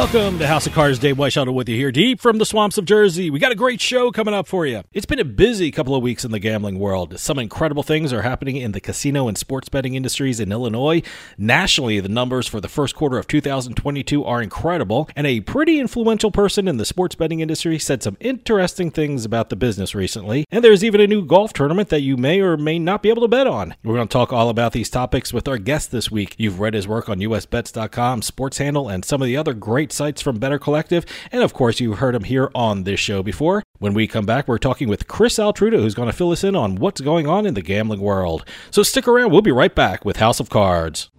Welcome to House of Cards. Dave Weishuttle with you here, deep from the swamps of Jersey. We got a great show coming up for you. It's been a busy couple of weeks in the gambling world. Some incredible things are happening in the casino and sports betting industries in Illinois. Nationally, the numbers for the first quarter of 2022 are incredible, and a pretty influential person in the sports betting industry said some interesting things about the business recently. And there's even a new golf tournament that you may or may not be able to bet on. We're going to talk all about these topics with our guest this week. You've read his work on usbets.com, Sports Handle, and some of the other great great sites from Better Collective. And of course, you've heard him here on this show before. When we come back, we're talking with Chris Altruda, who's going to fill us in on what's going on in the gambling world. So stick around. We'll be right back with House of Cards.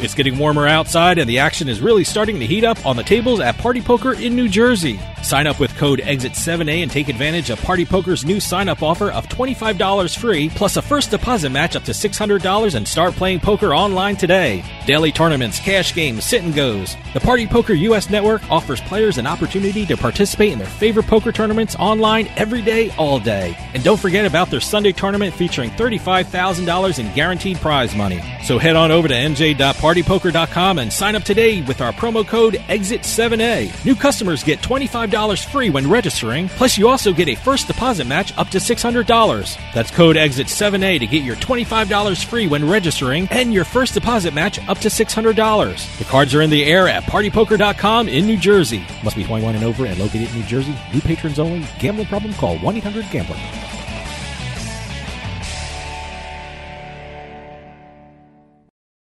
It's getting warmer outside, and the action is really starting to heat up on the tables at Party Poker in New Jersey. Sign up with code EXIT7A and take advantage of Party Poker's new sign up offer of $25 free, plus a first deposit match up to $600 and start playing poker online today. Daily tournaments, cash games, sit and goes. The Party Poker US network offers players an opportunity to participate in their favorite poker tournaments online every day, all day. And don't forget about their Sunday tournament featuring $35,000 in guaranteed prize money. So head on over to nj.party partypoker.com and sign up today with our promo code EXIT7A. New customers get $25 free when registering, plus you also get a first deposit match up to $600. That's code EXIT7A to get your $25 free when registering and your first deposit match up to $600. The cards are in the air at partypoker.com in New Jersey. Must be 21 and over and located in New Jersey. New patrons only. Gambling problem? Call 1-800-GAMBLER.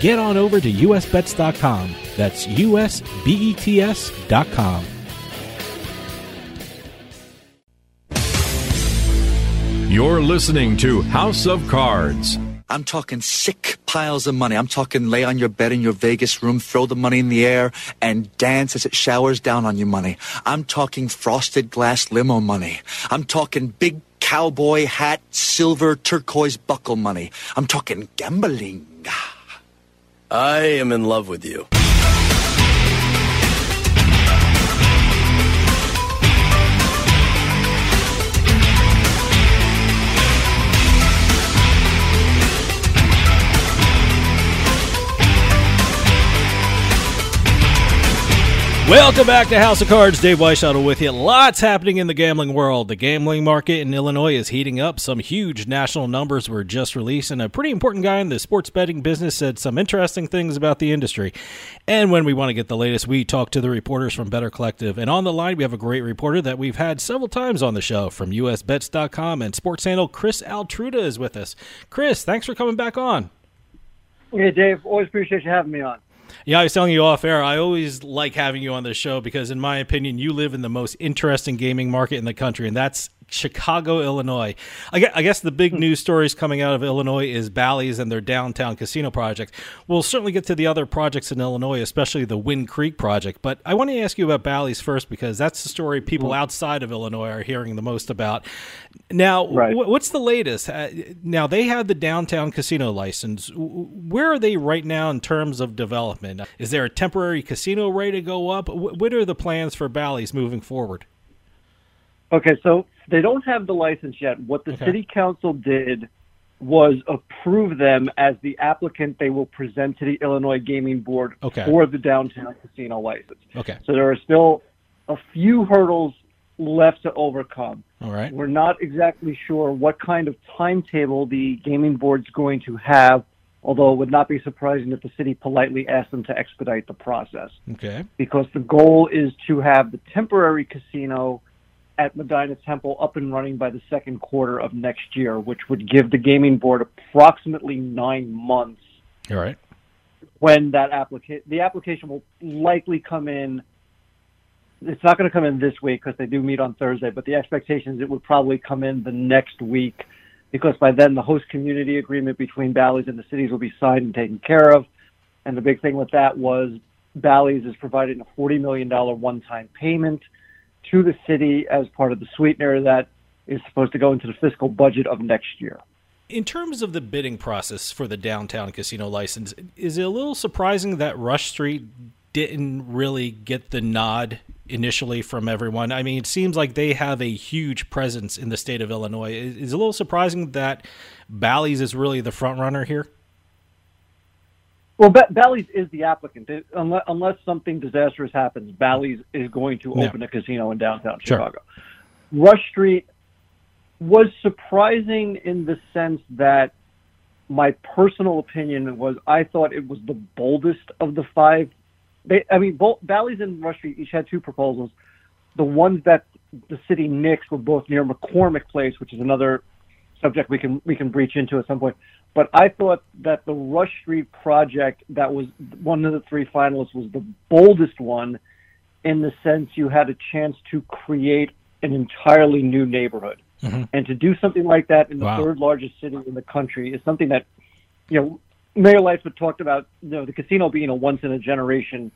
get on over to usbets.com. That's usbets.com. You're listening to House of Cards. I'm talking sick piles of money. I'm talking lay on your bed in your Vegas room, throw the money in the air, and dance as it showers down on you money. I'm talking frosted glass limo money. I'm talking big cowboy hat, silver turquoise buckle money. I'm talking gambling. I am in love with you. Welcome back to House of Cards. Dave Weishuttle with you. Lots happening in the gambling world. The gambling market in Illinois is heating up. Some huge national numbers were just released, and a pretty important guy in the sports betting business said some interesting things about the industry. And when we want to get the latest, we talk to the reporters from Better Collective. And on the line, we have a great reporter that we've had several times on the show from USBets.com and sports handle Chris Altruda is with us. Chris, thanks for coming back on. Hey, Dave. Always appreciate you having me on. Yeah, I was telling you off air. I always like having you on the show because, in my opinion, you live in the most interesting gaming market in the country, and that's Chicago, Illinois. I guess the big news stories coming out of Illinois is Bally's and their downtown casino project. We'll certainly get to the other projects in Illinois, especially the Wind Creek project. But I want to ask you about Bally's first because that's the story people outside of Illinois are hearing the most about. Now, right. what's the latest? Uh, now, they have the downtown casino license. Where are they right now in terms of development? Is there a temporary casino ready to go up? What are the plans for Bally's moving forward? Okay, so they don't have the license yet. What the Okay. city council did was approve them as the applicant they will present to the Illinois Gaming Board Okay. for the downtown casino license. Okay. So there are still a few hurdles left to overcome. All right. We're not exactly sure what kind of timetable the gaming board's going to have, although it would not be surprising if the city politely asked them to expedite the process Okay. because the goal is to have the temporary casino at Medinah Temple up and running by the second quarter of next year, which would give the gaming board approximately nine months All right. when that application the application will likely come in. It's not going to come in this week because they do meet on Thursday, but the expectation is it would probably come in the next week because by then the host community agreement between Bally's and the cities will be signed and taken care of. And the big thing with that was Bally's is providing a $40 million one time payment to the city as part of the sweetener that is supposed to go into the fiscal budget of next year. In terms of the bidding process for the downtown casino license, is it a little surprising that Rush Street didn't really get the nod initially from everyone? I mean, it seems like they have a huge presence in the state of Illinois. Is is it a little surprising that Bally's is really the front runner here? Well, ba- Bally's is the applicant. It, unless, unless something disastrous happens, Bally's is going to Yeah. open a casino in downtown Sure. Chicago. Rush Street was surprising in the sense that my personal opinion was I thought it was the boldest of the five. They, I mean, both Bally's and Rush Street each had two proposals. The ones that the city nixed were both near McCormick Place, which is another subject we can we can breach into at some point. But I thought that the Rush Street project that was one of the three finalists was the boldest one in the sense you had a chance to create an entirely new neighborhood. Mm-hmm. And to do something like that in the Wow. third largest city in the country is something that, you know, Mayor Lightfoot talked about, you know, the casino being a once in a generation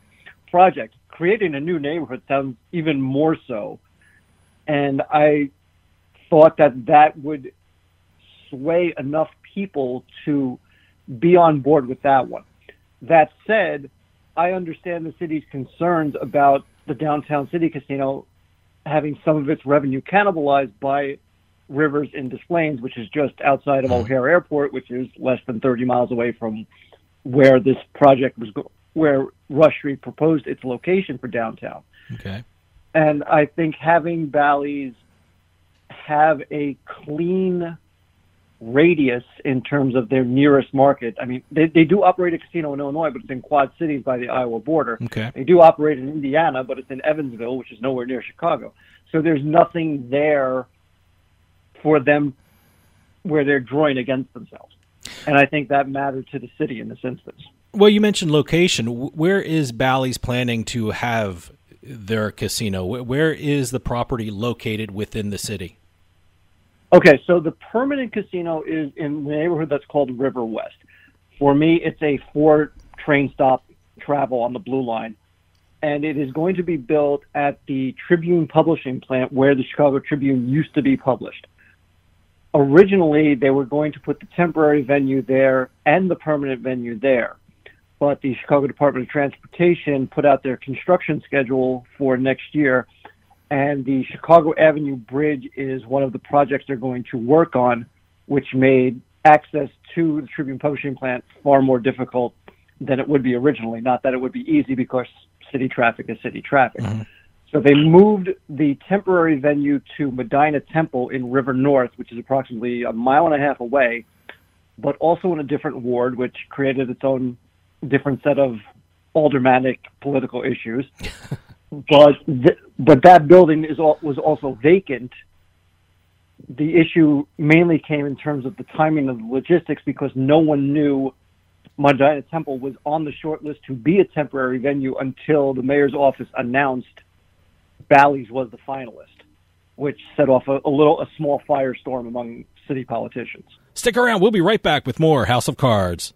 project. Creating a new neighborhood sounds even more so. And I thought that that would sway enough people to be on board with that one. That said, I understand the city's concerns about the downtown city casino having some of its revenue cannibalized by Rivers in Des Plaines, which is just outside of hmm. O'Hare Airport, which is less than 30 miles away from where this project was, go- where Rush Street proposed its location for downtown. Okay. And I think having Bally's have a clean radius in terms of their nearest market. I mean, they, they do operate a casino in Illinois, but it's in Quad Cities by the Iowa border. Okay. They do operate in Indiana, but it's in Evansville, which is nowhere near Chicago. So there's nothing there for them where they're drawing against themselves. And I think that mattered to the city in this instance. Well, you mentioned location. Where is Bally's planning to have their casino? Where is the property located within the city? Okay, so the permanent casino is in the neighborhood that's called River West. For me, it's a four train stop travel on the Blue Line. And it is going to be built at the Tribune publishing plant where the Chicago Tribune used to be published. Originally, they were going to put the temporary venue there and the permanent venue there. But the Chicago Department of Transportation put out their construction schedule for next year and the Chicago Avenue Bridge is one of the projects they're going to work on, which made access to the Tribune Publishing plant far more difficult than it would be originally. Not that it would be easy, because city traffic is city traffic. Mm-hmm. So they moved the temporary venue to Medinah Temple in River North, which is approximately a mile and a half away, but also in a different ward, which created its own different set of aldermanic political issues. but th- but that building is all, was also vacant. The issue mainly came in terms of the timing of the logistics because no one knew Medinah Temple was on the short list to be a temporary venue until the mayor's office announced Bally's was the finalist, which set off a, a little a small firestorm among city politicians. Stick around. We'll be right back with more House of Cards.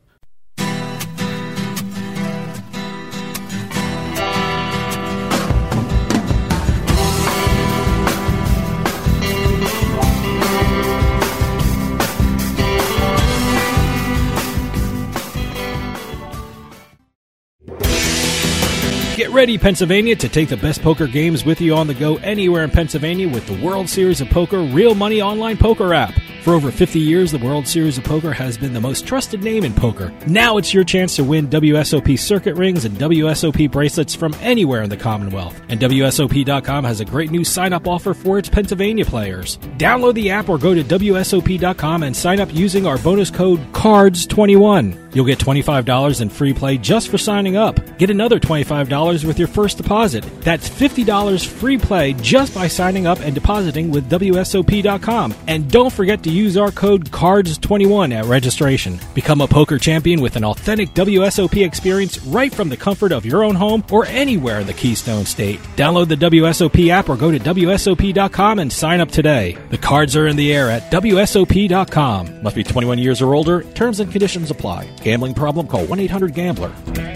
Get ready, Pennsylvania, to take the best poker games with you on the go anywhere in Pennsylvania with the World Series of Poker Real Money Online Poker app. For over 50 years, the World Series of Poker has been the most trusted name in poker. Now it's your chance to win WSOP circuit rings and WSOP bracelets from anywhere in the Commonwealth. And WSOP.com has a great new sign up offer for its Pennsylvania players. Download the app or go to WSOP.com and sign up using our bonus code CARDS21. You'll get $25 in free play just for signing up. Get another $25 with your first deposit. That's $50 free play just by signing up and depositing with WSOP.com. And don't forget to use our code CARDS21 at registration. Become a poker champion with an authentic WSOP experience right from the comfort of your own home or anywhere in the Keystone State. Download the WSOP app or go to WSOP.com and sign up today. The cards are in the air at WSOP.com. Must be 21 years or older. Terms and conditions apply. Gambling problem? Call 1 800 Gambler.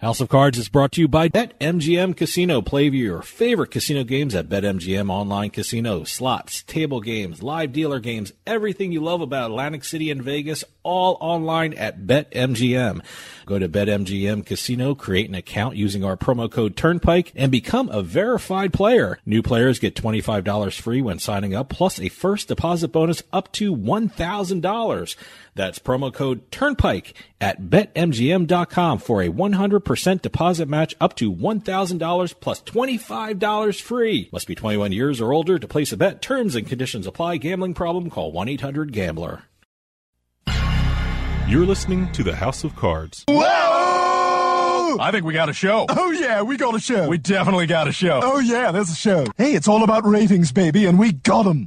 House of Cards is brought to you by BetMGM Casino. Play your favorite casino games at BetMGM Online Casino. Slots, table games, live dealer games, everything you love about Atlantic City and Vegas, all online at BetMGM. Go to BetMGM Casino, create an account using our promo code Turnpike, and become a verified player. New players get $25 free when signing up, plus a first deposit bonus up to $1,000. That's promo code Turnpike at betmgm.com for a 100% deposit match up to $1,000 plus $25 free. Must be 21 years or older to place a bet. Terms and conditions apply. Gambling problem? Call 1-800-GAMBLER. You're listening to the House of Cards. Whoa! I think we got a show. Oh, yeah, we got a show. We definitely got a show. Oh, yeah, there's a show. Hey, it's all about ratings, baby, and we got them.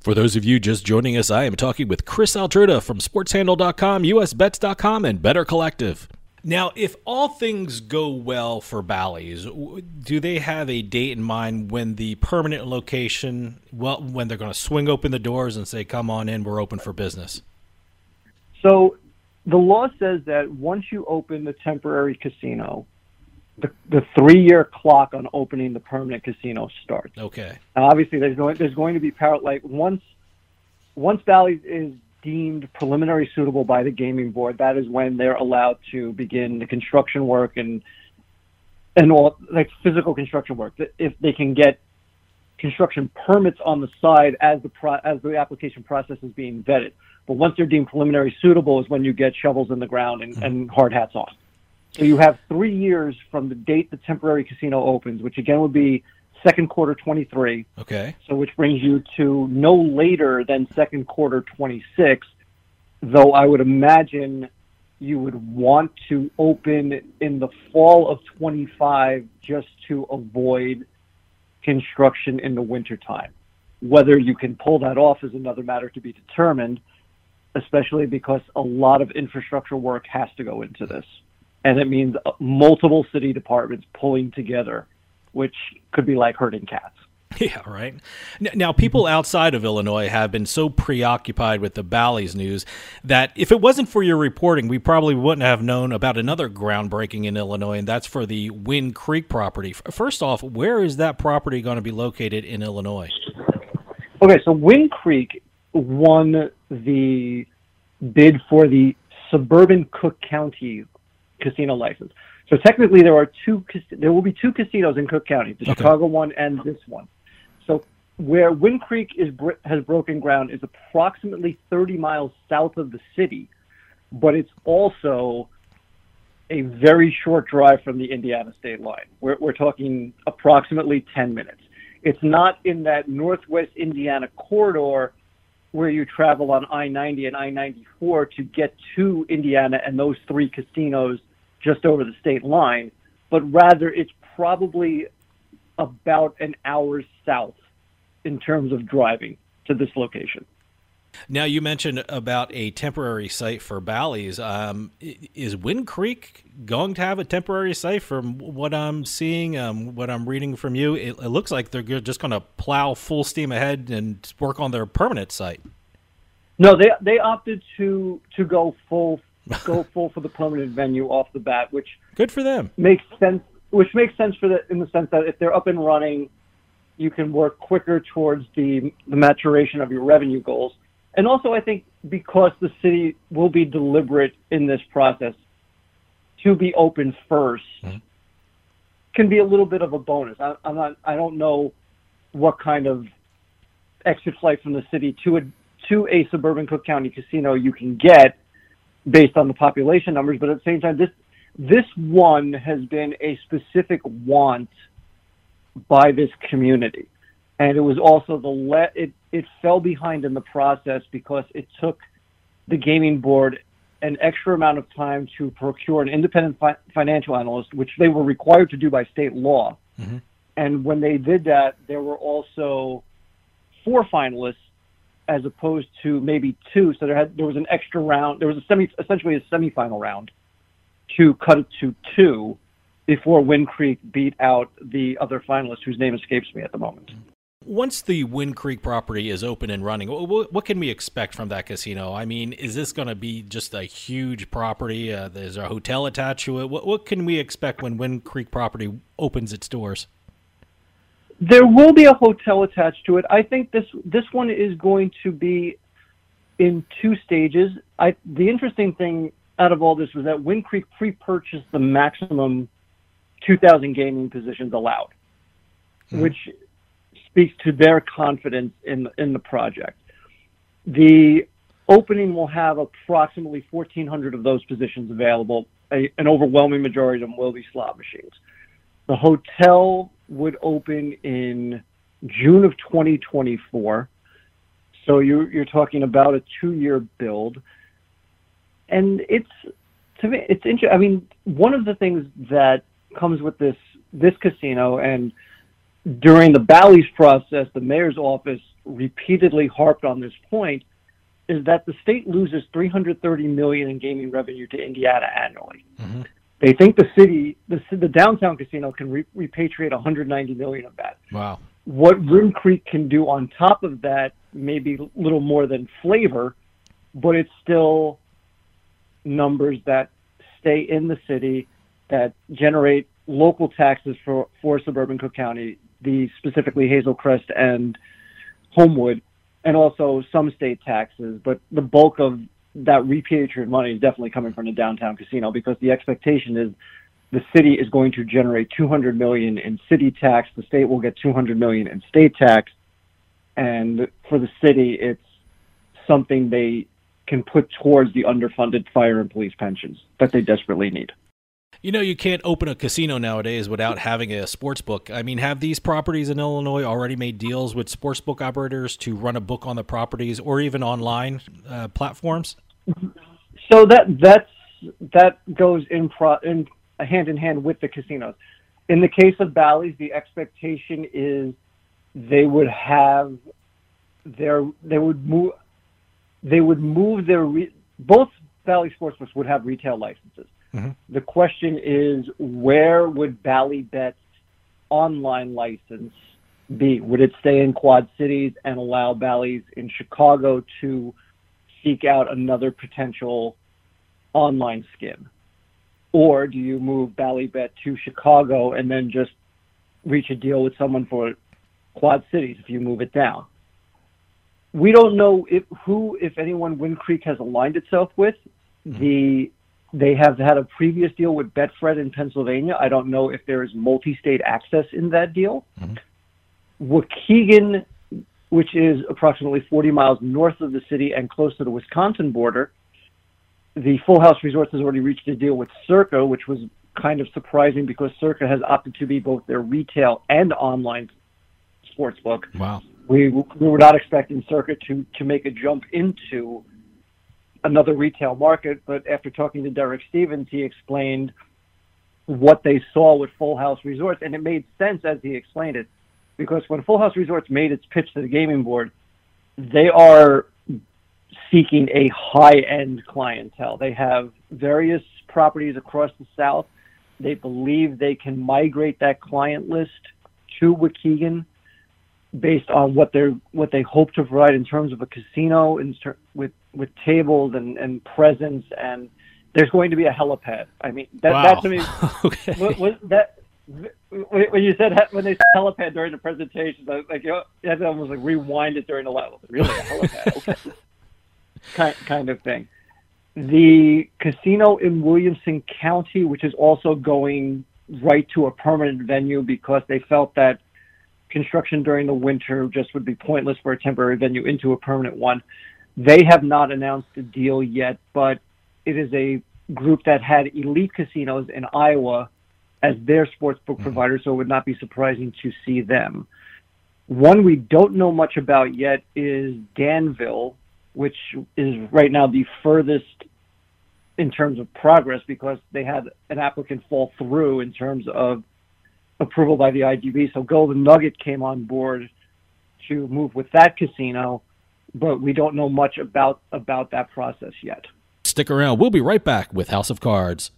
For those of you just joining us, I am talking with Chris Altruda from SportsHandle.com, USBets.com, and Better Collective. Now, if all things go well for Bally's, do they have a date in mind when the permanent location, well, when they're going to swing open the doors and say, "Come on in, we're open for business"? So the law says that once you open the temporary casino, the, the three-year clock on opening the permanent casino starts. Okay. Now, obviously, there's going there's going to be power like once once Bally's is deemed preliminary suitable by the gaming board, that is when they're allowed to begin the construction work and and all like physical construction work. If they can get construction permits on the side as the pro, as the application process is being vetted. But once they're deemed preliminary suitable is when you get shovels in the ground and, hmm. and hard hats on. So you have three years from the date the temporary casino opens, which again would be second quarter 23. Okay. So which brings you to no later than second quarter 26. Though I would imagine you would want to open in the fall of 25 just to avoid construction in the wintertime. Whether you can pull that off is another matter to be determined, especially because a lot of infrastructure work has to go into this. And it means multiple city departments pulling together, which could be like herding cats. Yeah, right. Now, people mm-hmm. outside of Illinois have been so preoccupied with the Bally's news that if it wasn't for your reporting, we probably wouldn't have known about another groundbreaking in Illinois, and that's for the Wind Creek property. First off, where is that property going to be located in Illinois? Okay, so Wind Creek won the bid for the suburban Cook County casino license. So technically, there are two. There will be two casinos in Cook County: the okay. Chicago one and this one. So where Wind Creek is has broken ground is approximately 30 miles south of the city, but it's also a very short drive from the Indiana state line. We're, we're talking approximately 10 minutes. It's not in that northwest Indiana corridor where you travel on I 90 and I 94 to get to Indiana and those three casinos just over the state line, but rather it's probably about an hour south in terms of driving to this location. Now you mentioned about a temporary site for Bally's. Um, is Wind Creek going to have a temporary site? From what I'm seeing, um, what I'm reading from you, it, it looks like they're just going to plow full steam ahead and work on their permanent site. No, they they opted to to go full go full for the permanent venue off the bat, which good for them. Makes sense. Which makes sense for the in the sense that if they're up and running, you can work quicker towards the the maturation of your revenue goals. And also, I think because the city will be deliberate in this process to be open 1st mm-hmm. can be a little bit of a bonus. I, I'm not. I don't know what kind of exit flight from the city to a to a suburban Cook County casino you can get based on the population numbers, but at the same time, this this one has been a specific want by this community, and it was also the let it it fell behind in the process because it took the gaming board an extra amount of time to procure an independent fi- financial analyst, which they were required to do by state law. Mm-hmm. And when they did that, there were also four finalists as opposed to maybe two. So there had there was an extra round. There was a semi, essentially a semifinal round, to cut it to two, before Wind Creek beat out the other finalist, whose name escapes me at the moment. Once the Wind Creek property is open and running, what, can we expect from that casino? I mean, is this going to be just a huge property? Uh, there's a hotel attached to it. What, what can we expect when Wind Creek property opens its doors? There will be a hotel attached to it. I think this this one is going to be in two stages. I the interesting thing out of all this was that Wind Creek pre-purchased the maximum 2,000 gaming positions allowed, mm-hmm. which speaks to their confidence in in the project. The opening will have approximately 1,400 of those positions available. A, an overwhelming majority of them will be slot machines. The hotel would open in June of 2024. So you're, you're talking about a two year build. And it's, to me, it's interesting. I mean, one of the things that comes with this, this casino and during the Bally's process, the mayor's office repeatedly harped on this point is that the state loses 330 million in gaming revenue to Indiana annually. Mm-hmm. They think the city, the, the downtown casino, can re- repatriate 190 million of that. Wow. What Wind Creek can do on top of that, maybe a little more than flavor, but it's still numbers that stay in the city that generate local taxes for, for suburban Cook County, the specifically Hazel Crest and Homewood, and also some state taxes. But the bulk of that repatriated money is definitely coming from the downtown casino because the expectation is the city is going to generate 200 million in city tax. The state will get 200 million in state tax, and for the city, it's something they can put towards the underfunded fire and police pensions that they desperately need. You know, you can't open a casino nowadays without having a sports book. I mean, have these properties in Illinois already made deals with sports book operators to run a book on the properties or even online uh, platforms? So that that's that goes in pro, in hand in hand with the casinos. In the case of Bally's, the expectation is they would have their they would move they would move their re, both Bally Sportsbooks would have retail licenses. Mm-hmm. The question is where would Ballybet's online license be? Would it stay in Quad Cities and allow Bally's in Chicago to seek out another potential online skin? Or do you move Ballybet to Chicago and then just reach a deal with someone for Quad Cities if you move it down? We don't know if, who, if anyone, Wind Creek has aligned itself with. Mm-hmm. The they have had a previous deal with Betfred in Pennsylvania. I don't know if there is multi-state access in that deal. Mm-hmm. Waukegan, which is approximately 40 miles north of the city and close to the Wisconsin border, the Full House Resorts has already reached a deal with Circa, which was kind of surprising because Circa has opted to be both their retail and online sports book. Wow. We, we were not expecting Circa to, to make a jump into another retail market, but after talking to Derek Stevens, he explained what they saw with Full House Resorts, and it made sense as he explained it, because when Full House Resorts made its pitch to the gaming board, they are seeking a high-end clientele. They have various properties across the South. They believe they can migrate that client list to Waukegan based on what they're what they hope to provide in terms of a casino in ter- with with tables and and presence and there's going to be a helipad. I mean that wow. that to me okay. was, was that when you said when they said helipad during the presentation, like you, know, you had to almost like rewind it during the level. Really, a helipad? Okay, kind kind of thing. The casino in Williamson County, which is also going right to a permanent venue because they felt that construction during the winter just would be pointless for a temporary venue into a permanent one. They have not announced a deal yet, but it is a group that had elite casinos in Iowa as their sports book mm-hmm. provider, so it would not be surprising to see them. One we don't know much about yet is Danville, which is right now the furthest in terms of progress because they had an applicant fall through in terms of approval by the IGB. So Golden Nugget came on board to move with that casino, but we don't know much about about that process yet. Stick around. We'll be right back with House of Cards.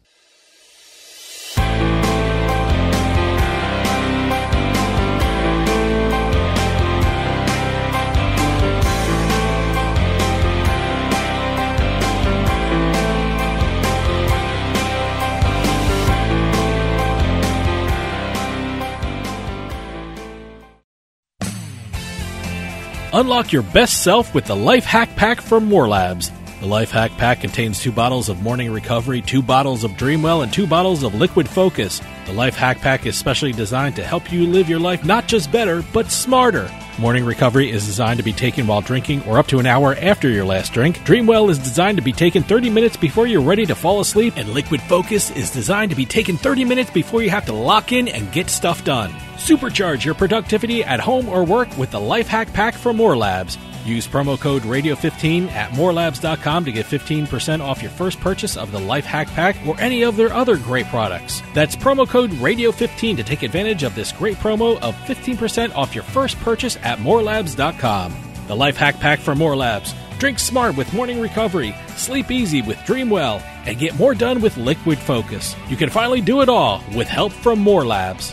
Unlock your best self with the Life Hack Pack from More Labs. The Life Hack Pack contains two bottles of Morning Recovery, two bottles of Dreamwell, and two bottles of Liquid Focus. The Life Hack Pack is specially designed to help you live your life not just better, but smarter. Morning Recovery is designed to be taken while drinking or up to an hour after your last drink. Dreamwell is designed to be taken 30 minutes before you're ready to fall asleep, and Liquid Focus is designed to be taken 30 minutes before you have to lock in and get stuff done. Supercharge your productivity at home or work with the Life Hack Pack from More Labs. Use promo code Radio15 at morelabs.com to get 15% off your first purchase of the Life Hack Pack or any of their other great products. That's promo code Radio15 to take advantage of this great promo of 15% off your first purchase at morelabs.com. The Life Hack Pack for More Labs. Drink smart with morning recovery, sleep easy with Dreamwell, and get more done with Liquid Focus. You can finally do it all with help from More Labs.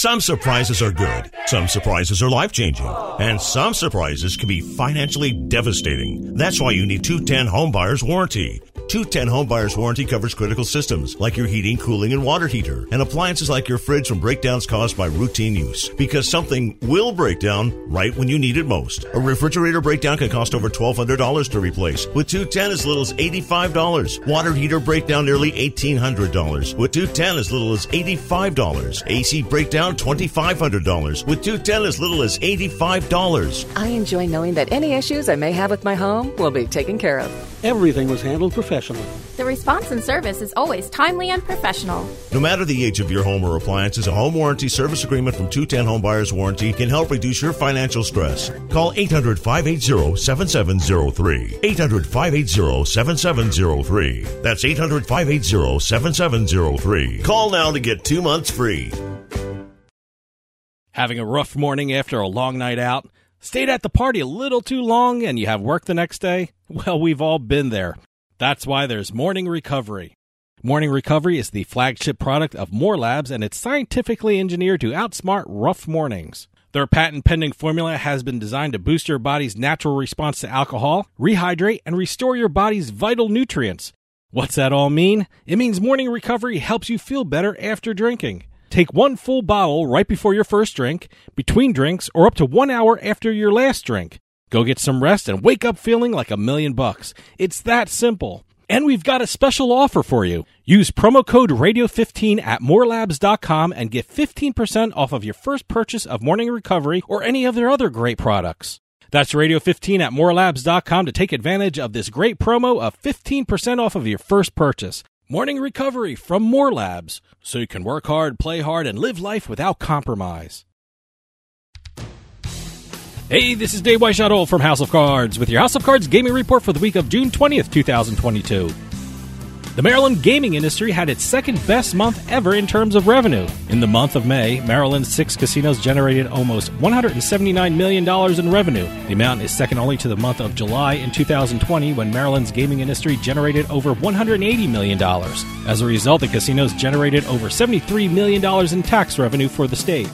Some surprises are good, some surprises are life changing, and some surprises can be financially devastating. That's why you need 210 Homebuyers Warranty. 210 Home Buyer's Warranty covers critical systems like your heating, cooling, and water heater, and appliances like your fridge from breakdowns caused by routine use. Because something will break down right when you need it most. A refrigerator breakdown can cost over $1,200 to replace, with 210 as little as $85. Water heater breakdown nearly $1,800, with 210 as little as $85. AC breakdown $2,500, with 210 as little as $85. I enjoy knowing that any issues I may have with my home will be taken care of. Everything was handled professionally. The response and service is always timely and professional. No matter the age of your home or appliances, a home warranty service agreement from 210 Home Buyers Warranty can help reduce your financial stress. Call 800 580 7703. 800 580 7703. That's 800 580 7703. Call now to get two months free. Having a rough morning after a long night out? Stayed at the party a little too long and you have work the next day? Well, we've all been there. That's why there's Morning Recovery. Morning Recovery is the flagship product of More Labs and it's scientifically engineered to outsmart rough mornings. Their patent pending formula has been designed to boost your body's natural response to alcohol, rehydrate, and restore your body's vital nutrients. What's that all mean? It means Morning Recovery helps you feel better after drinking. Take one full bottle right before your first drink, between drinks, or up to one hour after your last drink. Go get some rest and wake up feeling like a million bucks. It's that simple. And we've got a special offer for you. Use promo code radio15 at morelabs.com and get 15% off of your first purchase of Morning Recovery or any of their other great products. That's radio15 at morelabs.com to take advantage of this great promo of 15% off of your first purchase. Morning Recovery from More Labs, so you can work hard, play hard, and live life without compromise. Hey, this is Dave Weishottle from House of Cards with your House of Cards gaming report for the week of June 20th, 2022. The Maryland gaming industry had its second best month ever in terms of revenue. In the month of May, Maryland's six casinos generated almost $179 million in revenue. The amount is second only to the month of July in 2020 when Maryland's gaming industry generated over $180 million. As a result, the casinos generated over $73 million in tax revenue for the state.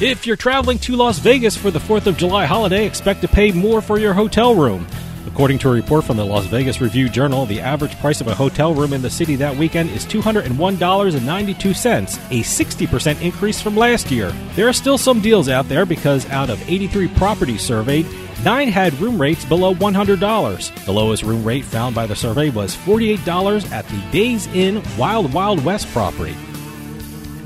If you're traveling to Las Vegas for the 4th of July holiday, expect to pay more for your hotel room. According to a report from the Las Vegas Review Journal, the average price of a hotel room in the city that weekend is $201.92, a 60% increase from last year. There are still some deals out there because out of 83 properties surveyed, Nine had room rates below $100. The lowest room rate found by the survey was $48 at the Days Inn Wild Wild West property.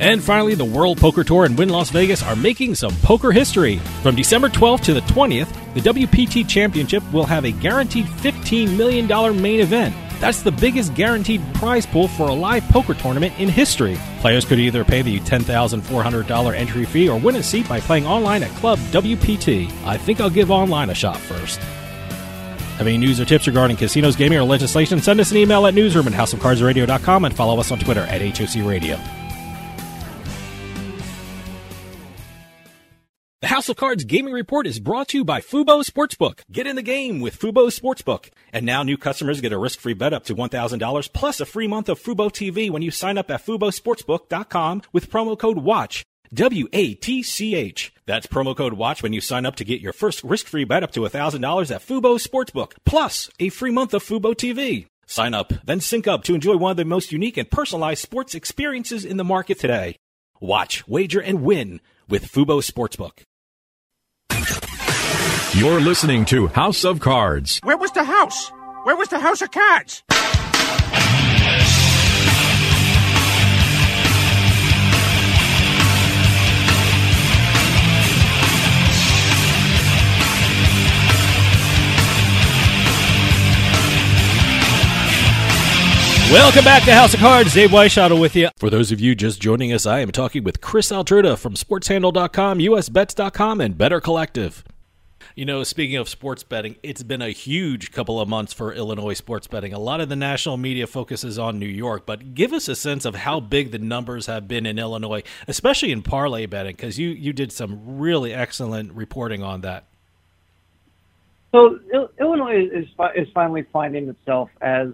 And finally, the World Poker Tour and Wynn Las Vegas are making some poker history. From December 12th to the 20th, the WPT Championship will have a guaranteed $15 million main event. That's the biggest guaranteed prize pool for a live poker tournament in history. Players could either pay the $10,400 entry fee or win a seat by playing online at Club WPT. I think I'll give online a shot first. Have any news or tips regarding casinos, gaming, or legislation? Send us an email at newsroom at houseofcardsradio.com and follow us on Twitter at HOC Radio. The House of Cards Gaming Report is brought to you by Fubo Sportsbook. Get in the game with Fubo Sportsbook. And now new customers get a risk-free bet up to $1,000 plus a free month of Fubo TV when you sign up at FuboSportsbook.com with promo code WATCH. W-A-T-C-H. That's promo code WATCH when you sign up to get your first risk-free bet up to $1,000 at Fubo Sportsbook, plus a free month of Fubo TV. Sign up, then sync up to enjoy one of the most unique and personalized sports experiences in the market today. Watch, wager, and win with Fubo Sportsbook. You're listening to House of Cards. Where was the house? Where was the house of cards? Welcome back to House of Cards. Dave Weishottle with you. For those of you just joining us, I am talking with Chris Altruda from SportsHandle.com, USBets.com, and Better Collective. You know, speaking of sports betting, it's been a huge couple of months for Illinois sports betting. A lot of the national media focuses on New York, but give us a sense of how big the numbers have been in Illinois, especially in parlay betting, because you, you did some really excellent reporting on that. So Illinois is is finally finding itself as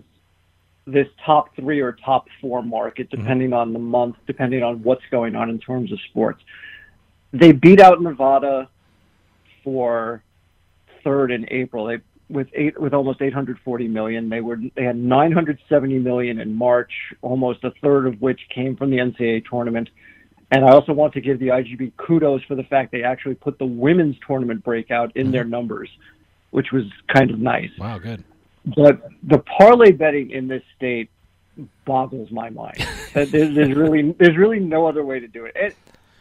this top three or top four market, mm-hmm. depending on the month, depending on what's going on in terms of sports. They beat out Nevada for third in April. They with eight with almost 840 million. They were they had 970 million in March, almost a third of which came from the NCAA tournament. And I also want to give the IGB kudos for the fact they actually put the women's tournament breakout in their mm-hmm. numbers, which was kind of nice. Wow, good. But the parlay betting in this state boggles my mind. There's, there's really there's really no other way to do it. And,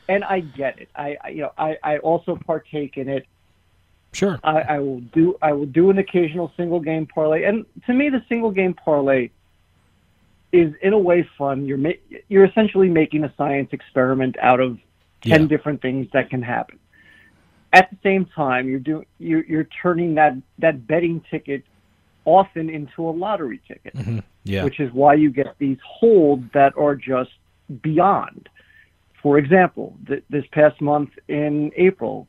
and I get it. I, I you know I, I also partake in it. Sure. I, I will do I will do an occasional single game parlay. And to me, the single game parlay is in a way fun. You're ma- you're essentially making a science experiment out of ten Yeah. different things that can happen. At the same time, you're doing you're, you're turning that that betting ticket often into a lottery ticket, Mhm. Yeah. which is why you get these holds that are just beyond. For example, th- this past month in April,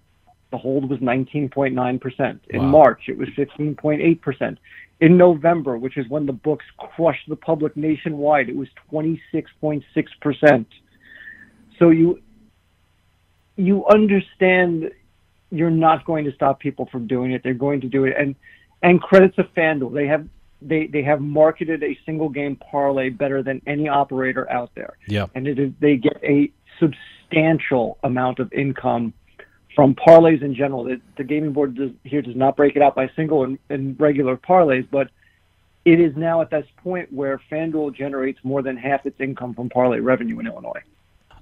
the hold was 19.9%. In Wow. March, it was 15.8%. In November, which is when the books crushed the public nationwide, it was 26.6%. So you you understand you're not going to stop people from doing it. They're going to do it, and and credit to FanDuel. They have they they have marketed a single game parlay better than any operator out there. Yeah. and it is they get a substantial amount of income from parlays in general. The, the gaming board does, here does not break it out by single and, and regular parlays, but it is now at this point where FanDuel generates more than half its income from parlay revenue in Illinois.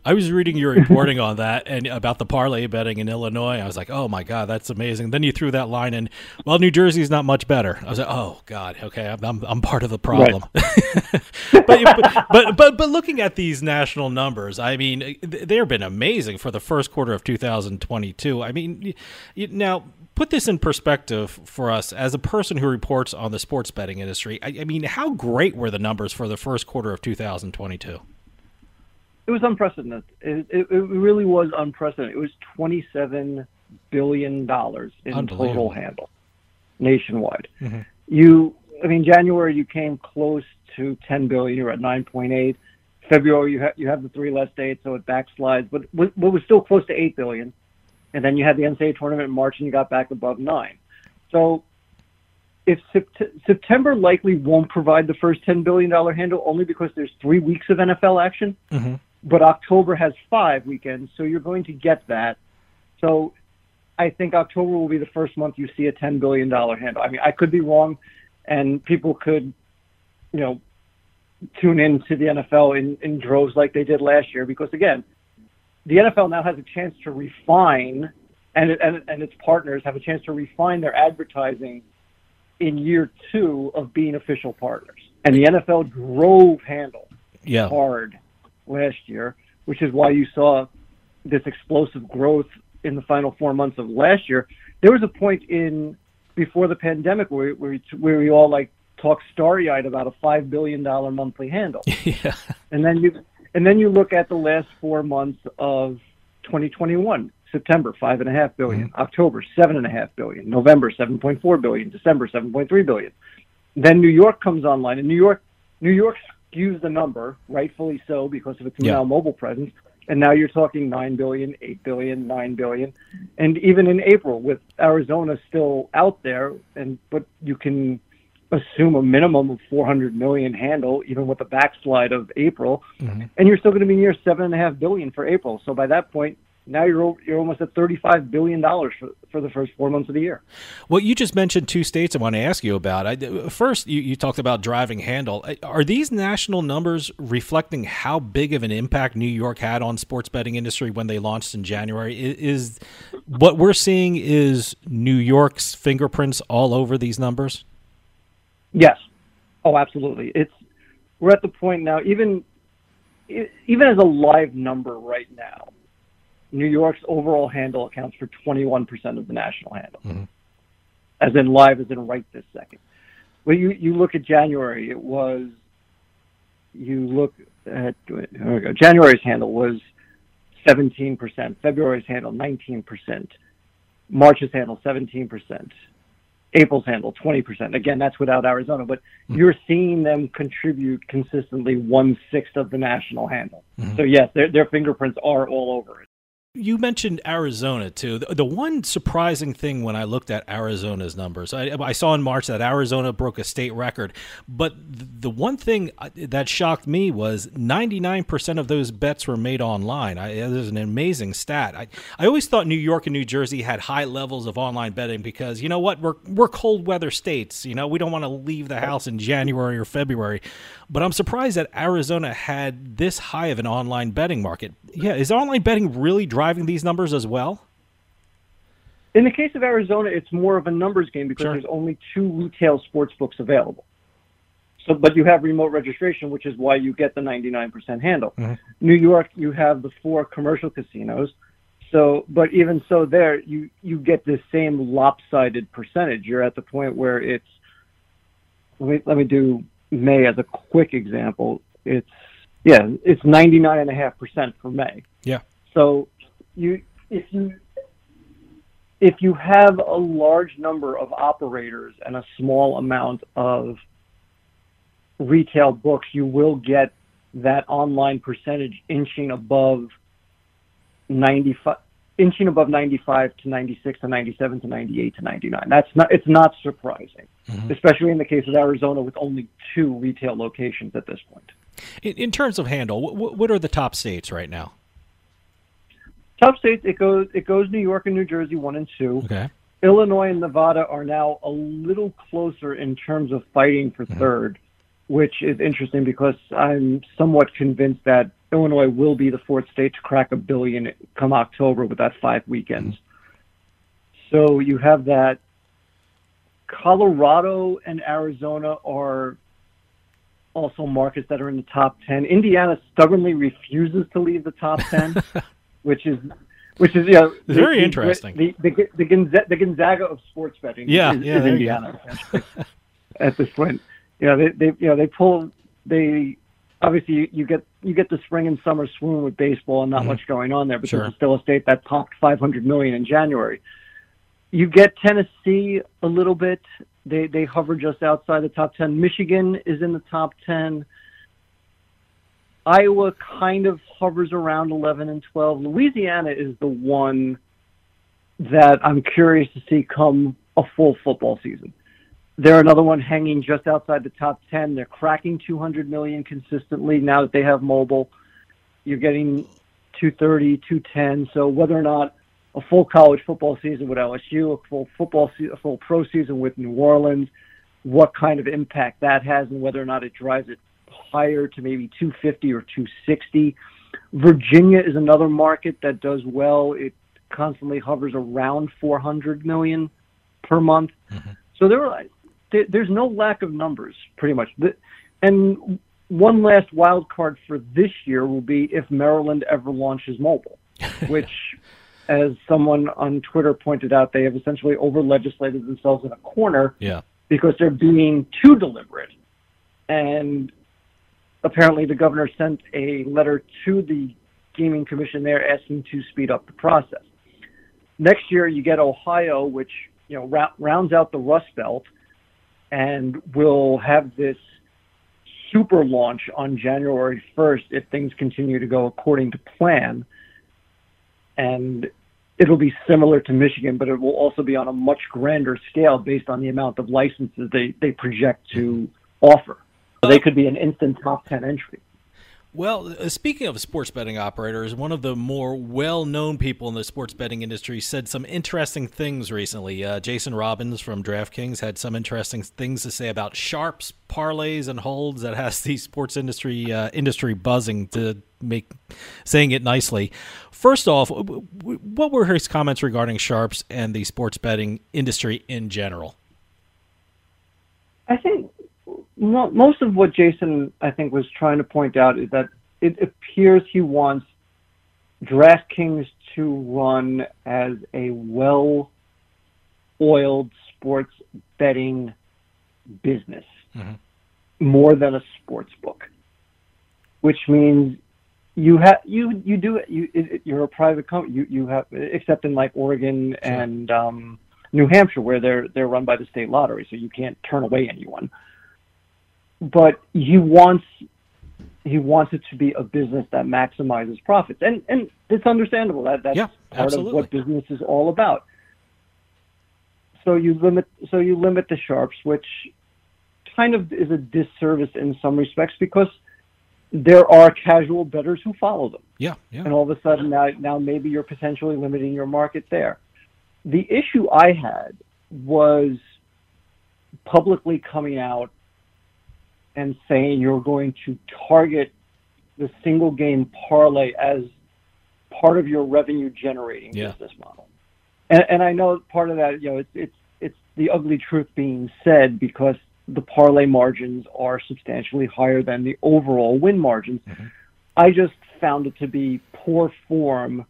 I was reading your reporting on that and about the parlay betting in Illinois. I was like, "Oh my god, that's amazing!" Then you threw that line in. Well, New Jersey's not much better. I was like, "Oh god, okay, I'm I'm, I'm part of the problem." but, but but but but looking at these national numbers, I mean, they've been amazing for the first quarter of 2022. I mean, now put this in perspective for us as a person who reports on the sports betting industry. I, I mean, how great were the numbers for the first quarter of 2022? It was unprecedented. It, it, it really was unprecedented. It was twenty-seven billion dollars in total handle nationwide. Mhm. You, I mean, January you came close to ten billion. You're at nine point eight. February you have you have the three less days, so it backslides, but but was still close to eight billion. And then you had the NCAA tournament in March, and you got back above nine. So if Sept- September likely won't provide the first ten billion dollar handle, only because there's three weeks of NFL action Mm-hmm. But October has five weekends, so you're going to get that. So I think October will be the first month you see a $10 billion handle. I mean, I could be wrong, and people could, you know, tune into the NFL in, in droves like they did last year because again, the NFL now has a chance to refine and, and and its partners have a chance to refine their advertising in year two of being official partners. And the NFL drove handle yeah. hard last year, which is why you saw this explosive growth in the final four months of last year. There was a point in before the pandemic where where we, where we all like talk starry eyed about a five billion dollar monthly handle. yeah. And then you and then you look at the last four months of 2021. September five and a half billion, Mm-hmm. October seven and a half billion, November seven point four billion, December seven point three billion. Then New York comes online, and New York New York skews the number, rightfully so, because of its Yeah. now mobile presence. And now you're talking nine billion, eight billion, nine billion, and even in April with Arizona still out there, and but you can assume a minimum of 400 million handle, even with the backslide of April, mm-hmm. and you're still going to be near seven and a half billion for April. So by that point, now you're you're almost at 35 billion dollars for for the first four months of the year. Well, you just mentioned two states I want to ask you about. I, first, you, you talked about driving handle. Are these national numbers reflecting how big of an impact New York had on sports betting industry when they launched in January? I- Is what we're seeing is New York's fingerprints all over these numbers? Yes. Oh, absolutely. It's we're at the point now. Even even as a live number right now, New York's overall handle accounts for 21% of the national handle, mm-hmm. as in live, as in right this second. Well, you you look at January, it was. You look at here we go. January's handle was 17%. February's handle 19%. March's handle 17%. April's handle 20%. Again, that's without Arizona, but mm-hmm. you're seeing them contribute consistently one sixth of the national handle. Mm-hmm. So yes, their their fingerprints are all over it. You mentioned Arizona too. The, the one surprising thing when I looked at Arizona's numbers, I, I saw in March that Arizona broke a state record. But the one thing uh, that shocked me was 99% of those bets were made online. I, it was an amazing stat. I, I always thought New York and New Jersey had high levels of online betting because you know what, we're we're cold weather states. You know, we don't want to leave the house in January or February. But I'm surprised that Arizona had this high of an online betting market. Yeah, is online betting really driving these numbers as well? In the case of Arizona, it's more of a numbers game because Sure. there's only two retail sports books available. So, but you have remote registration, which is why you get the 99% handle. Mm-hmm. New York, you have the four commercial casinos. So, but even so, there you you get the same lopsided percentage. You're at the point where it's. Let me let me do May as a quick example. It's yeah, it's 99.5% for May. Yeah. So you if you if you have a large number of operators and a small amount of retail books, you will get that online percentage inching above 95 inching above 95 to 96 to 97 to 98 to 99. That's not it's not surprising, mm-hmm. especially in the case of Arizona with only two retail locations at this point. In, in terms of handle, what, what are the top states right now? Top states it goes it goes New York and New Jersey one and two. Okay. Illinois and Nevada are now a little closer in terms of fighting for mm-hmm. third, which is interesting because I'm somewhat convinced that Illinois will be the fourth state to crack a billion come October with that five weekends. Mm-hmm. So you have that. Colorado and Arizona are also markets that are in the top 10. Indiana stubbornly refuses to leave the top 10, which is which is you know, very the- interesting. The the, the, Gonza- the Gonzaga of sports betting Yeah, is, yeah, is Indiana at this point. You know, they, they you know they pull they obviously you, you get you get the spring and summer swoon with baseball and not Mhm. much going on there because Sure. it's still a state that popped 500 million in January. You get Tennessee a little bit. They they hover just outside the top 10. Michigan is in the top 10. Iowa kind of hovers around 11 and 12. Louisiana is the one that I'm curious to see come a full football season. They're another one hanging just outside the top 10. They're cracking 200 million consistently now that they have mobile. You're getting 230, 210. So whether or not a full college football season with LSU, a full football, se- a full pro season with New Orleans, what kind of impact that has, and whether or not it drives it higher to maybe 250 or 260. Virginia is another market that does well. It constantly hovers around 400 million per month. Mm-hmm. So there, are, there, there's no lack of numbers, pretty much. And one last wild card for this year will be if Maryland ever launches mobile, which, as someone on Twitter pointed out, they have essentially over legislated themselves in a corner. Yeah. Because they're being too deliberate. And apparently the governor sent a letter to the gaming commission there asking to speed up the process. Next year you get Ohio, which you know ra- rounds out the Rust Belt, and will have this super launch on January 1st if things continue to go according to plan. And it'll be similar to Michigan, but it will also be on a much grander scale based on the amount of licenses they, they project to offer. So they could be an instant top 10 entry. Well, uh, speaking of sports betting operators, one of the more well known people in the sports betting industry said some interesting things recently. Uh, Jason Robins from DraftKings had some interesting things to say about sharps, parlays, and holds that has the sports industry uh, industry buzzing to make saying it nicely. First off, what were his comments regarding sharps and the sports betting industry in general? I think most of what Jason, I think, was trying to point out is that it appears he wants DraftKings to run as a well oiled sports betting business mm-hmm. more than a sports book, which means you have you you do it you it, you're a private company you you have except in like Oregon and um, New Hampshire where they're they're run by the state lottery so you can't turn away anyone but he wants he wants it to be a business that maximizes profits, and and it's understandable that that's yeah, part of what business is all about. So you limit so you limit the sharps, which kind of is a disservice in some respects because there are casual bettors who follow them. Yeah, yeah. And all of a sudden now now maybe you're potentially limiting your market there. The issue I had was publicly coming out and saying you're going to target the single game parlay as part of your revenue generating yeah. business model. And, and I know part of that, you know, it's, it's, it's the ugly truth being said because the parlay margins are substantially higher than the overall win margins. Mm-hmm. I just found it to be poor form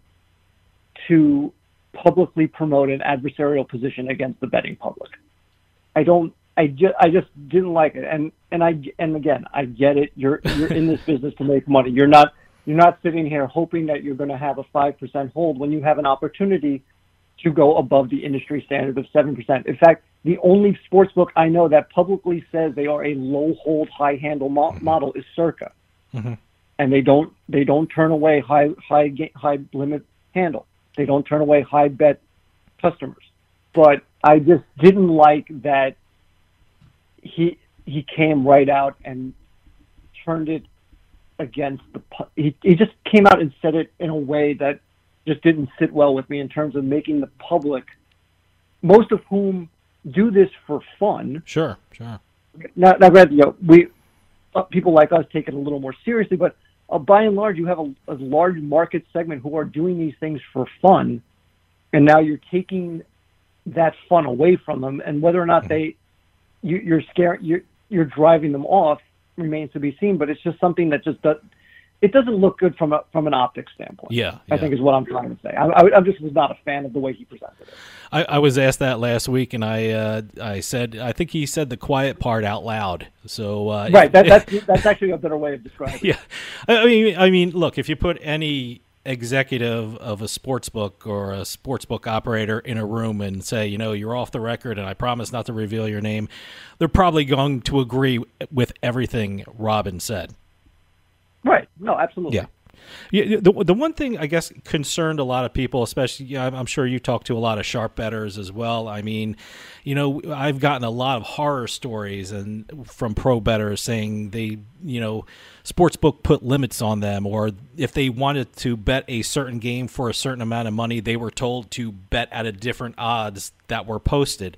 to publicly promote an adversarial position against the betting public. I don't I just I just didn't like it. And and I and again, I get it. You're you're in this business to make money. You're not you're not sitting here hoping that you're going to have a 5% hold when you have an opportunity to go above the industry standard of 7%. In fact, the only sports book I know that publicly says they are a low hold high handle mo- mm-hmm. model is Circa. Mm-hmm. And they don't they don't turn away high high high limit handle. They don't turn away high bet customers. But I just didn't like that he he came right out and turned it against the. He he just came out and said it in a way that just didn't sit well with me in terms of making the public, most of whom do this for fun. Sure, sure. Now, now granted, you know, we uh, people like us take it a little more seriously, but uh, by and large, you have a, a large market segment who are doing these things for fun, and now you're taking that fun away from them, and whether or not mm-hmm. they you, you're scared you're you're driving them off remains to be seen. But it's just something that just does it doesn't look good from a from an optics standpoint. Yeah, yeah. I think is what I'm trying to say. I, I, I, just was not a fan of the way he presented it. I, I was asked that last week, and I uh, I said I think he said the quiet part out loud. So uh, right, that, that's that's actually a better way of describing. It. Yeah, I mean, I mean, look, if you put any executive of a sports book or a sports book operator in a room and say, you know, you're off the record and I promise not to reveal your name, they're probably going to agree with everything Robin said. Right. No, absolutely. Yeah. Yeah, the the one thing I guess concerned a lot of people, especially I'm sure you talk to a lot of sharp bettors as well. I mean, you know, I've gotten a lot of horror stories and from pro bettors saying they, you know, sportsbook put limits on them, or if they wanted to bet a certain game for a certain amount of money, they were told to bet at a different odds that were posted.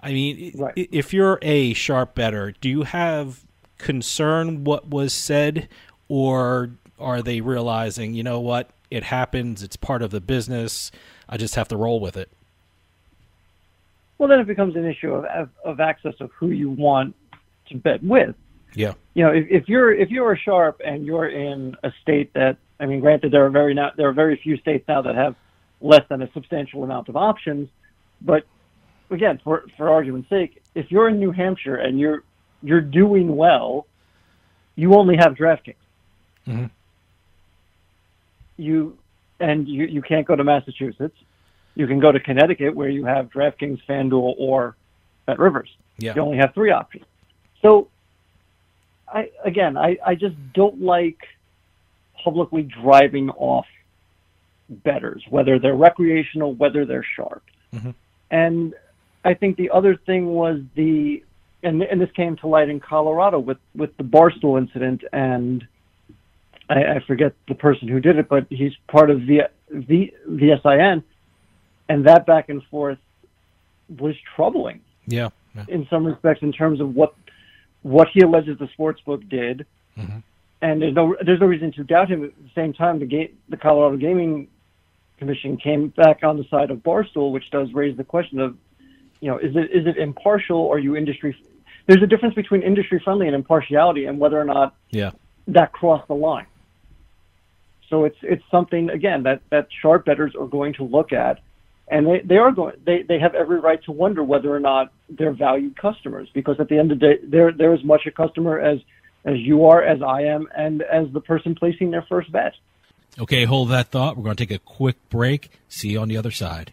I mean, right. if you're a sharp bettor, do you have concern what was said, or are they realizing, you know what, it happens, it's part of the business, I just have to roll with it? Well, then it becomes an issue of, of, of access of who you want to bet with. Yeah. You know, if, if you're if you're a sharp and you're in a state that I mean, granted, there are very not, there are very few states now that have less than a substantial amount of options, but again, for for argument's sake, if you're in New Hampshire and you're you're doing well, you only have DraftKings. Mm-hmm. You and you you can't go to Massachusetts. You can go to Connecticut where you have DraftKings, FanDuel, or Bet Rivers. Yeah. You only have three options. So, I again, I, I just don't like publicly driving off bettors, whether they're recreational, whether they're sharp. Mm-hmm. And I think the other thing was the, and, and this came to light in Colorado with, with the Barstool incident, and I, I forget the person who did it, but he's part of the, the VSIN, and that back and forth was troubling Yeah. yeah. in some respects in terms of what what he alleges the sports book did, Mhm. and there's no there's no reason to doubt him. At the same time, the ga- the Colorado Gaming Commission came back on the side of Barstool, which does raise the question of, you know, is it is it impartial or are you industry? There's a difference between industry friendly and impartiality, and whether or not Yeah. that crossed the line. So it's it's something again that that sharp bettors are going to look at, and they, they are going they, they have every right to wonder whether or not they're valued customers because at the end of the day they're they're as much a customer as as you are, as I am, and as the person placing their first bet. Okay, hold that thought. We're going to take a quick break. See you on the other side.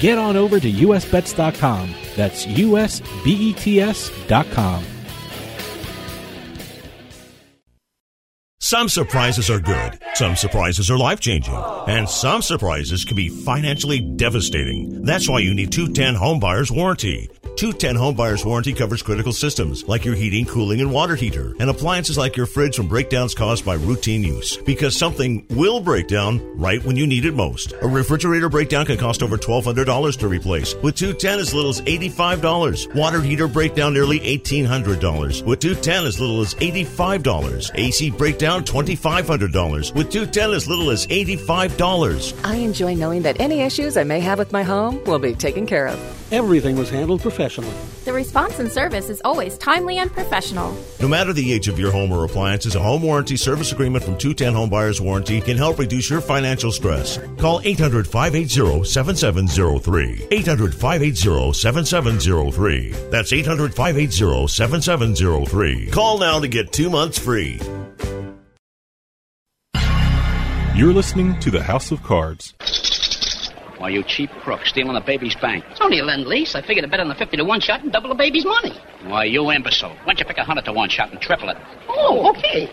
Get on over to usbets.com. That's usbets.com. Some surprises are good, some surprises are life changing, and some surprises can be financially devastating. That's why you need 210 Homebuyers Warranty. 210 Homebuyers Warranty covers critical systems like your heating, cooling, and water heater, and appliances like your fridge from breakdowns caused by routine use. Because something will break down right when you need it most. A refrigerator breakdown can cost over $1,200 to replace, with 210 as little as $85. Water heater breakdown nearly $1,800, with 210 as little as $85. AC breakdown $2,500, with 210 as little as $85. I enjoy knowing that any issues I may have with my home will be taken care of. everything was handled professionally. The response and service is always timely and professional. No matter the age of your home or appliances, a home warranty service agreement from 210 Home Buyers Warranty can help reduce your financial stress. Call 800 580 7703. 800 580 7703. That's 800 580 7703. Call now to get two months free. You're listening to the House of Cards. Why, you cheap crook, stealing a baby's bank. It's only a lend lease. I figured to bet on the 50 to 1 shot and double the baby's money. Why, you imbecile. Why don't you pick a 100 to 1 shot and triple it? Oh, okay.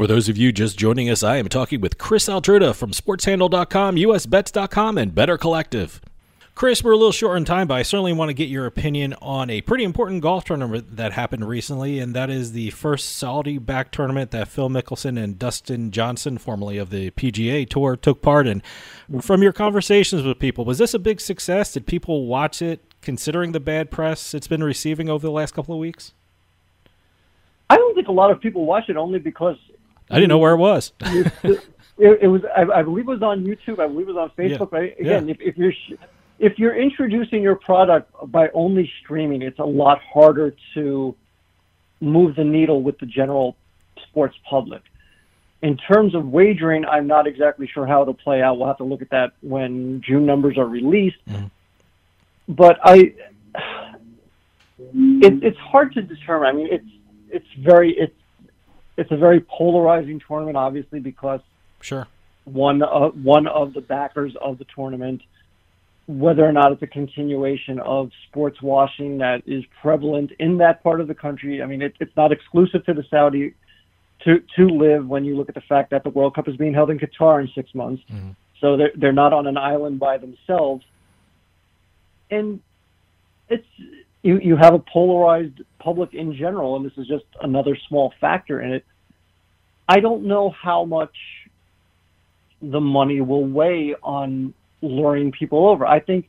For those of you just joining us, I am talking with Chris Altruda from SportsHandle.com, USBets.com, and Better Collective. Chris, we're a little short on time, but I certainly want to get your opinion on a pretty important golf tournament that happened recently, and that is the first Saudi back tournament that Phil Mickelson and Dustin Johnson, formerly of the PGA Tour, took part in. From your conversations with people, was this a big success? Did people watch it considering the bad press it's been receiving over the last couple of weeks? I don't think a lot of people watch it only because I didn't know where it was. it, it, was, I, I, believe, it was on YouTube. I believe it was on Facebook. Yeah. Right? Again, yeah. if, if you're if you're introducing your product by only streaming, it's a lot harder to move the needle with the general sports public. In terms of wagering, I'm not exactly sure how it'll play out. We'll have to look at that when June numbers are released. mm But I, it, it's hard to determine. I mean, it's it's very it's it's a very polarizing tournament, obviously, because sure one of one of the backers of the tournament, whether or not it's a continuation of sports washing that is prevalent in that part of the country. I mean, it, it's not exclusive to the Saudi to to LIV when you look at the fact that the World Cup is being held in Qatar in six months, mm-hmm. so they're they're not on an island by themselves, and it's you you have a polarized public in general, and this is just another small factor in it. I don't know how much the money will weigh on luring people over. I think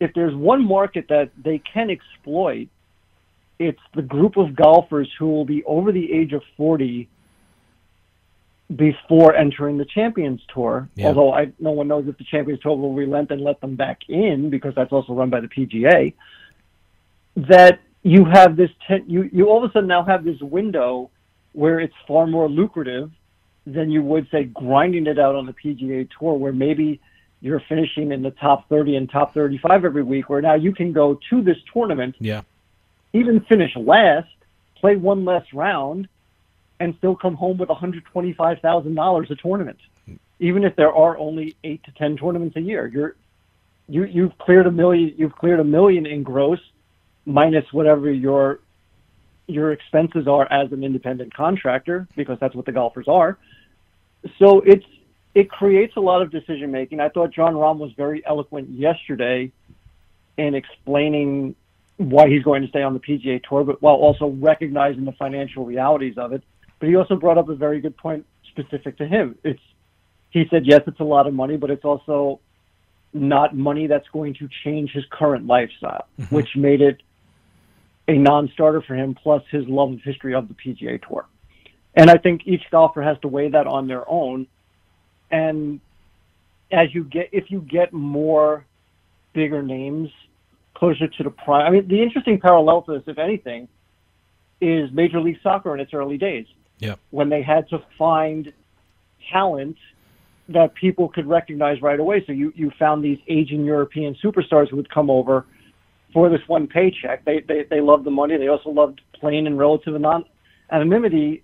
if there's one market that they can exploit, it's the group of golfers who will be over the age of 40 before entering the Champions Tour. Yeah. Although I, no one knows if the Champions Tour will relent and let them back in because that's also run by the PGA that you have this ten, you you all of a sudden now have this window where it's far more lucrative than you would say grinding it out on the PGA Tour, where maybe you're finishing in the top 30 and top 35 every week, where now you can go to this tournament, yeah, even finish last, play one less round, and still come home with $125,000 a tournament, even if there are only eight to ten tournaments a year. You're you you've cleared a million. You've cleared a million in gross minus whatever your your expenses are as an independent contractor because that's what the golfers are. So it's it creates a lot of decision making. I thought Jon Rahm was very eloquent yesterday in explaining why he's going to stay on the PGA Tour, but while also recognizing the financial realities of it. But he also brought up a very good point specific to him. It's he said yes, it's a lot of money, but it's also not money that's going to change his current lifestyle, mm-hmm. which made it a non-starter for him, plus his love of history of the PGA Tour. And I think each golfer has to weigh that on their own. And as you get, if you get more bigger names closer to the prime, I mean, the interesting parallel to this, if anything, is Major League Soccer in its early days. Yeah. When they had to find talent that people could recognize right away. So you, you found these aging European superstars who would come over for this one paycheck. They they they loved the money. They also loved playing in relative non anonymity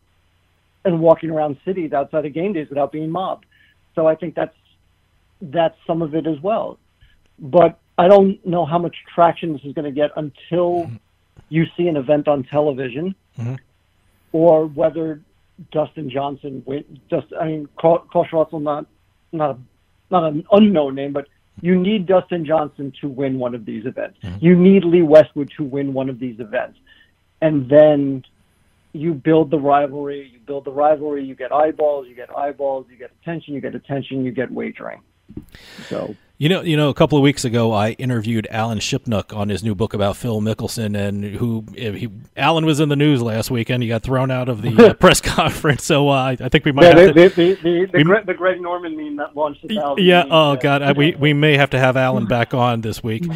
and walking around cities outside of game days without being mobbed. So I think that's that's some of it as well. But I don't know how much traction this is going to get until you see an event on television, mm-hmm. or whether Dustin Johnson win. Just I mean, Charl Schwartzel not not a, not an unknown name, but you need Dustin Johnson to win one of these events. Mm-hmm. You need Lee Westwood to win one of these events, and then you build the rivalry. You build the rivalry. You get eyeballs. You get eyeballs. You get attention. You get attention. You get wagering. So you know, you know, a couple of weeks ago, I interviewed Alan Shipnuck on his new book about Phil Mickelson, and who he, Alan was in the news last weekend. He got thrown out of the uh, press conference, so uh, I think we might yeah, have the, to. The, the, the, we, Greg, the, Greg, Norman meme that launched. Yeah. Memes, Oh God, I, we we may have to have Alan back on this week.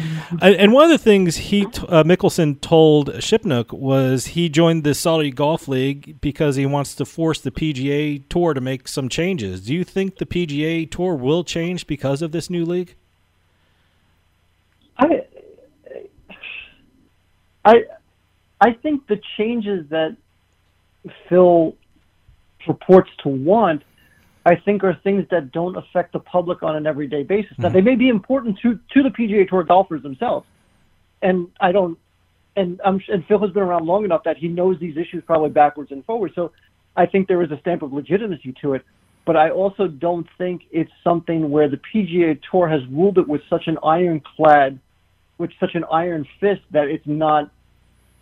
and, and one of the things he t- uh, Mickelson told Shipnuck was he joined the Saudi Golf League because he wants to force the PGA Tour to make some changes. Do you think the PGA Tour will change because of this new league? I, I, I think the changes that Phil purports to want, I think, are things that don't affect the public on an everyday basis. Mm-hmm. Now, they may be important to to the PGA Tour golfers themselves, and I don't. And I'm and Phil has been around long enough that he knows these issues probably backwards and forwards. So, I think there is a stamp of legitimacy to it. But I also don't think it's something where the PGA Tour has ruled it with such an ironclad, with such an iron fist that it's not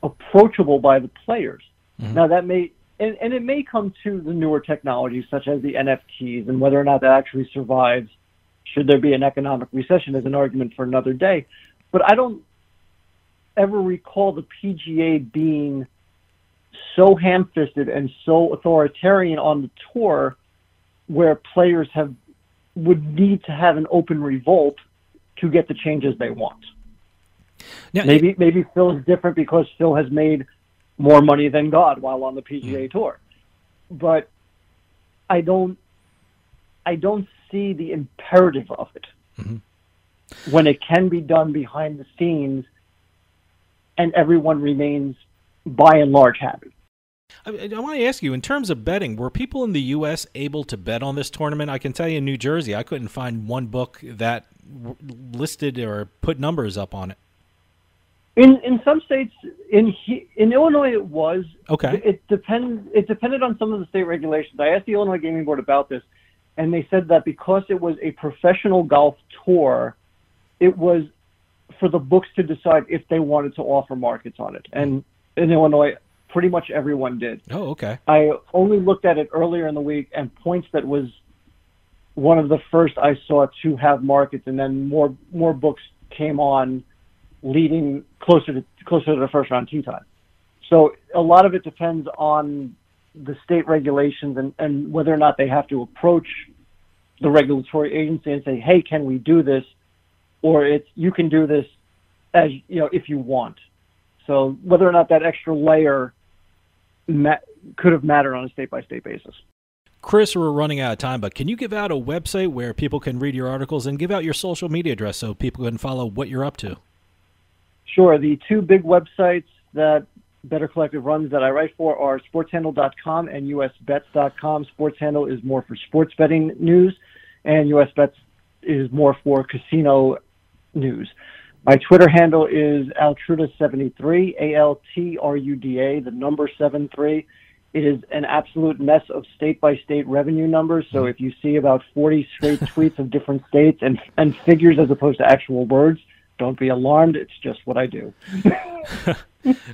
approachable by the players. Mm-hmm. Now that may and, and it may come to the newer technologies such as the NFTs and whether or not that actually survives. Should there be an economic recession is an argument for another day. But I don't ever recall the PGA being so ham-fisted and so authoritarian on the tour where players have would need to have an open revolt to get the changes they want. Now, maybe it, maybe Phil is different because Phil has made more money than God while on the PGA mm-hmm. tour. But I don't I don't see the imperative of it. Mm-hmm. When it can be done behind the scenes and everyone remains by and large happy. I, I, want to ask you, in terms of betting, were people in the U.S. able to bet on this tournament? I can tell you in New Jersey, I couldn't find one book that listed or put numbers up on it. In in some states, in in Illinois, it was okay. It depends. It depended on some of the state regulations. I asked the Illinois Gaming Board about this, and they said that because it was a professional golf tour, it was for the books to decide if they wanted to offer markets on it. And in Illinois, pretty much everyone did. Oh, okay. I only looked at it earlier in the week, and PointsBet was one of the first I saw to have markets, and then more more books came on, leading closer to closer to the first round tee time. So a lot of it depends on the state regulations and, and whether or not they have to approach the regulatory agency and say, "Hey, can we do this?" Or it's you can do this as you know if you want. So whether or not that extra layer ma- could have mattered on a state by state basis. Chris, we're running out of time, but can you give out a website where people can read your articles and give out your social media address so people can follow what you're up to? Sure. The two big websites that Better Collective runs that I write for are sportshandle.com and usbets.com. Sportshandle is more for sports betting news, and USBets is more for casino news. My Twitter handle is Altruda73, A L T R U D A, the number 73. It is an absolute mess of state by state revenue numbers. So if you see about 40 straight tweets of different states and, and figures as opposed to actual words, don't be alarmed. It's just what I do.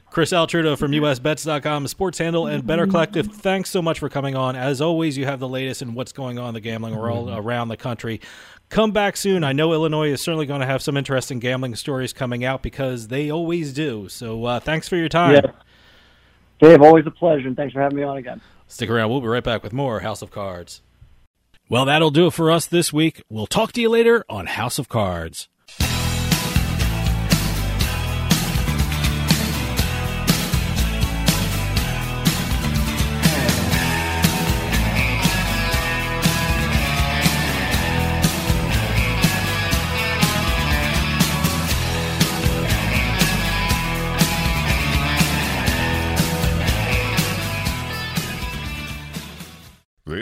Chris Altruda from USBets.com, Sports Handle, and Better Collective, thanks so much for coming on. As always, you have the latest in what's going on in the gambling world mm-hmm. around the country. Come back soon. I know Illinois is certainly going to have some interesting gambling stories coming out because they always do. So uh, thanks for your time. Yes. Dave, always a pleasure, and thanks for having me on again. Stick around. We'll be right back with more House of Cards. Well, that'll do it for us this week. We'll talk to you later on House of Cards.